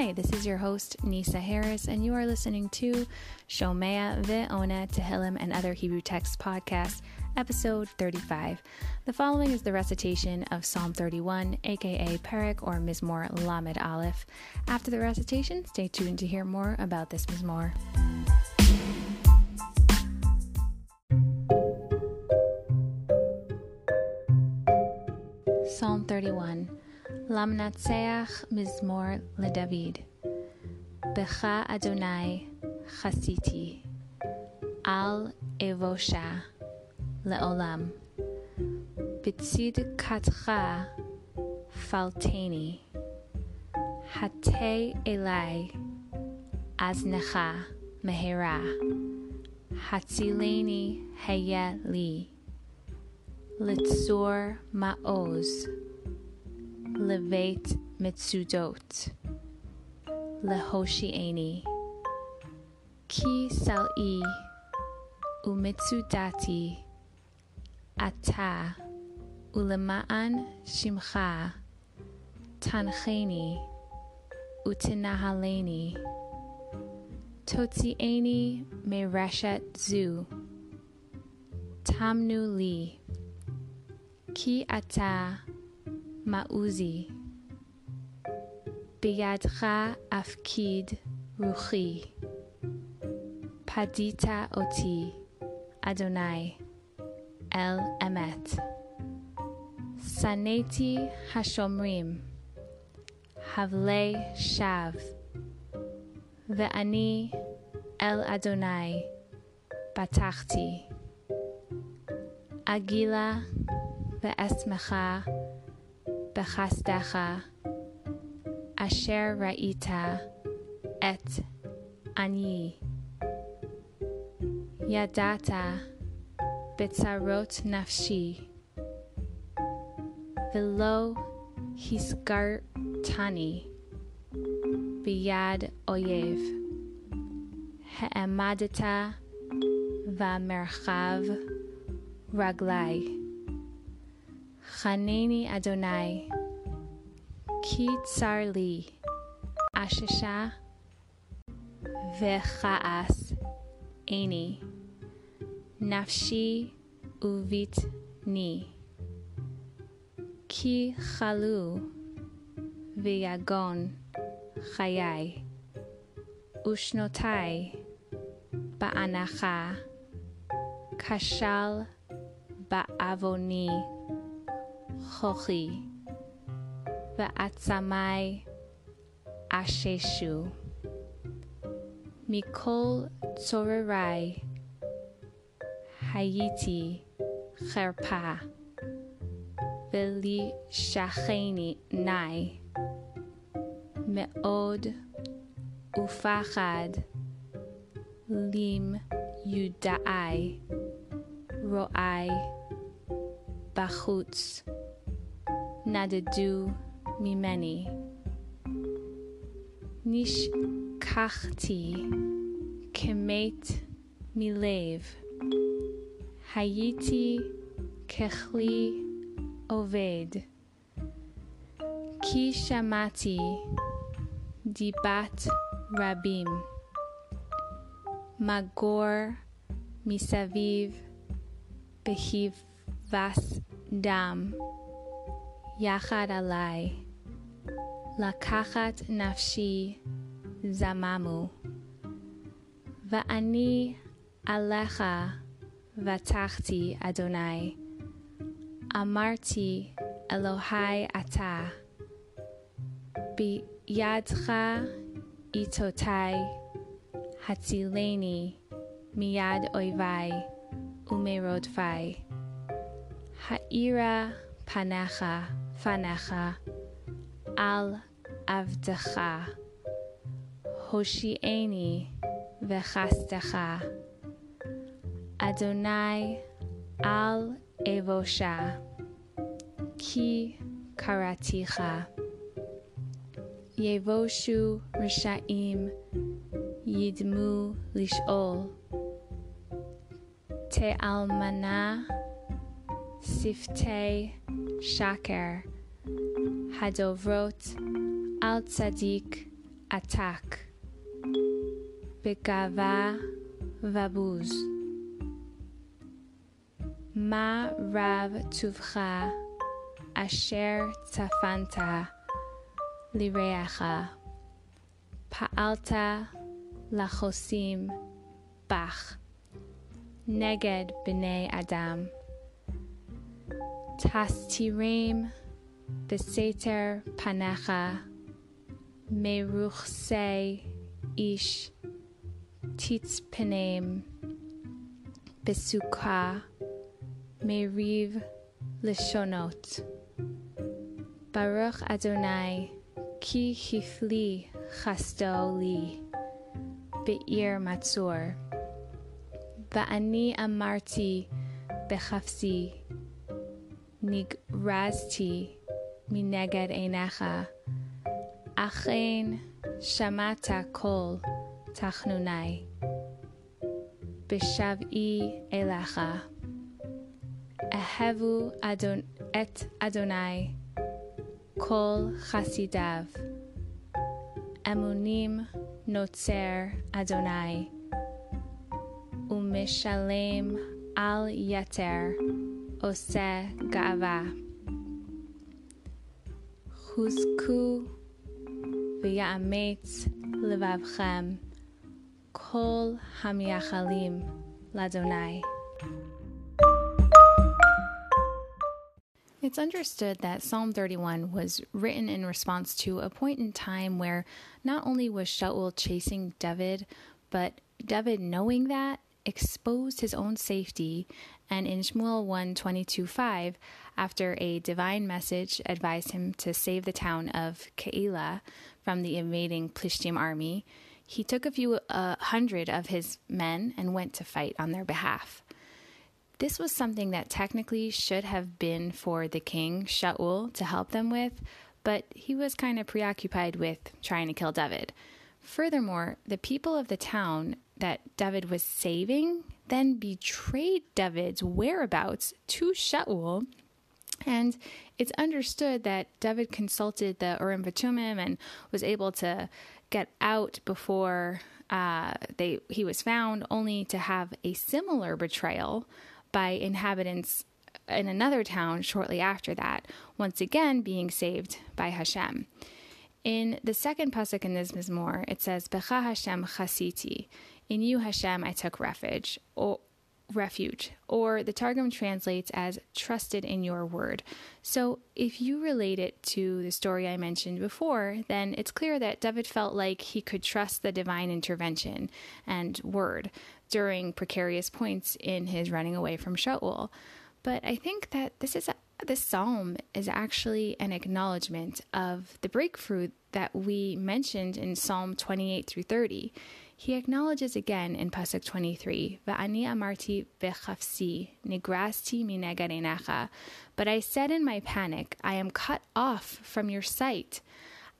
Hi, this is your host, Nisa Harris, and you are listening to Shomea Ve'ona Tehillim and Other Hebrew Texts podcast, episode 35. The following is the recitation of Psalm 31, aka Perek or Mizmor Lamed Aleph. After the recitation, stay tuned to hear more about this Mizmor. Psalm 31 למנצח מזמור לדוד. בך אדוני חסיתי, אל אבושה לעולם. בצדקתך פלטני, הטה אלי אזנך מהרה, הצילני היה לי, לצור מעוז. Levate Mitsudot Lehoshieni Ki Sal'i Umitsudati Ata Ulema'an Shimcha. Tancheni Utinahaleni Totzieni Mereshet Zu Tamnu Li. Ki Ata מעוזי. בידך אפקיד רוחי. פדית אותי, אדוני, אל אמת. שנאתי השומרים, הבלי שווא, ואני אל אדוני בטחתי. אגילה ואשמחה בחסדך, אשר ראית את עניי. ידעת בצרות נפשי, ולא הסגרתני ביד אויב. העמדת במרחב רגלי. חנני אדוני, כי צר לי, עששה וכעס עיני, נפשי ובטני, כי חלו ויגון חיי, ושנותי באנחה, כשל בעווני. כוחי, ועצמי אששו. מכל צורריי הייתי חרפה, ולי שכני נאי, מאוד ופחד לים יודעי, רואי בחוץ. נדדו ממני. נשכחתי כמת מלב, הייתי ככלי עובד, כי שמעתי דיבת רבים, מגור מסביב בהיבס דם. יחד עליי, לקחת נפשי זממו, ואני עליך בטחתי, אדוני, אמרתי, אלוהי אתה, בידך איתותי, הצילני מיד אויבי ומרודפי. האירה פניך פניך על עבדך, הושיעני וחסדך. אדוני אל אבושה, כי קראתיך. יבושו רשעים, ידמו לשאול. תאלמנה שפתי שקר, הדוברות על צדיק עתק, בגאווה ובוז. מה רב טובך אשר צפנת לרעך, פעלת לחוסים בך, נגד בני אדם. תסתירם בסתר פניך, מרוכסי איש תצפנם בסוכה, מריב לשונות. ברוך אדוני, כי הפליא חסדו לי, בעיר מצור. ואני אמרתי בחפשי, נגרזתי מנגד עיניך, אכן שמעת קול תחנוני. בשבעי אליך. אהבו אדון, את אדוני כל חסידיו. אמונים נוצר אדוני, ומשלם על יתר. Gava. Chuzku v'ya'ametz levavchem kol hamiachalim ladonai. It's understood that Psalm 31 was written in response to a point in time where not only was Shaul chasing David, but David knowing that exposed his own safety and in Shmuel 1 5, after a divine message advised him to save the town of Keilah from the invading Plishtim army, he took a few uh, hundred of his men and went to fight on their behalf. This was something that technically should have been for the king, Shaul, to help them with, but he was kind of preoccupied with trying to kill David. Furthermore, the people of the town that David was saving then betrayed David's whereabouts to Shaul. And it's understood that David consulted the Urim Vatumim and was able to get out before uh, they he was found, only to have a similar betrayal by inhabitants in another town shortly after that, once again being saved by Hashem. In the second pasuk in this mizmor, it says, "Becha Hashem chasiti." In you, Hashem, I took refuge, or refuge, or the Targum translates as "trusted in your word." So, if you relate it to the story I mentioned before, then it's clear that David felt like he could trust the divine intervention and word during precarious points in his running away from Shaul. But I think that this is a, this psalm is actually an acknowledgement of the breakthrough that we mentioned in Psalm 28 through 30. He acknowledges again in Pasuk 23, Va'ani amarti vechafsi, nigrasti minegarenecha. But I said in my panic, I am cut off from your sight.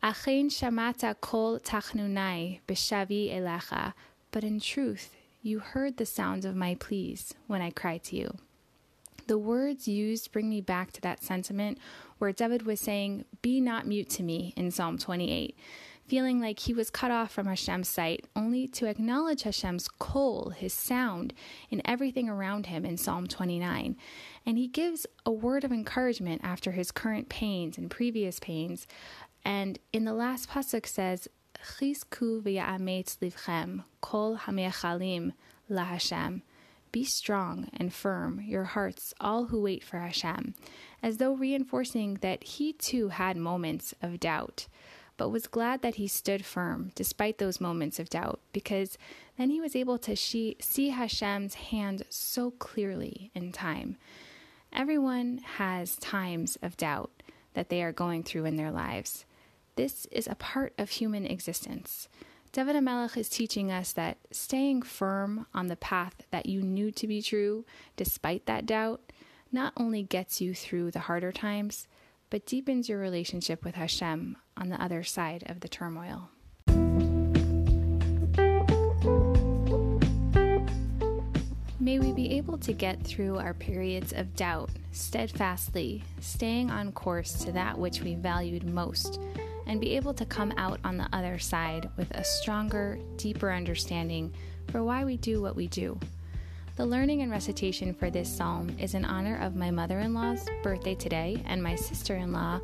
Achen shamata kol tachnunai b'shavi elecha. But in truth, you heard the sounds of my pleas when I cried to you. The words used bring me back to that sentiment where David was saying, Be not mute to me in Psalm 28, feeling like he was cut off from Hashem's sight, only to acknowledge Hashem's kol, his sound, in everything around him in Psalm 29. And he gives a word of encouragement after his current pains and previous pains. And in the last pasuk says, Chizku v'ya'ametz livchem, kol hamechalim laHashem. Be strong and firm, your hearts, all who wait for Hashem, as though reinforcing that he too had moments of doubt, but was glad that he stood firm despite those moments of doubt, because then he was able to see Hashem's hand so clearly in time. Everyone has times of doubt that they are going through in their lives. This is a part of human existence. David HaMelech is teaching us that staying firm on the path that you knew to be true, despite that doubt, not only gets you through the harder times, but deepens your relationship with Hashem on the other side of the turmoil. May we be able to get through our periods of doubt steadfastly, staying on course to that which we valued most and be able to come out on the other side with a stronger, deeper understanding for why we do what we do. The learning and recitation for this psalm is in honor of my mother in law's birthday today and my sister in law,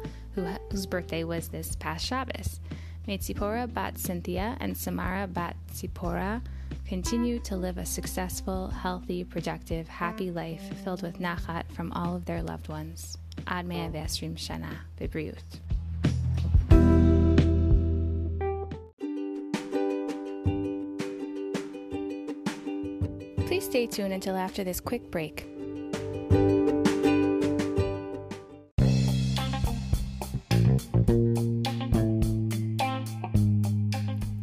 whose birthday was this past Shabbos. May Tzipora bat Cynthia and Samara bat Tzipora continue to live a successful, healthy, productive, happy life filled with nachat from all of their loved ones. Ad mea v'esrim shana b'briut. Please stay tuned until after this quick break.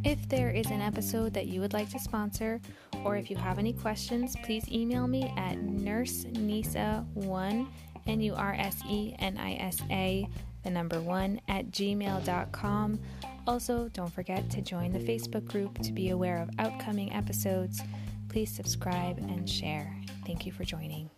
If there is an episode that you would like to sponsor, or if you have any questions, please email me at nursenisa1, N U R S E N I S A, the number one, at gmail.com. Also, don't forget to join the Facebook group to be aware of upcoming episodes. Please subscribe and share. Thank you for joining.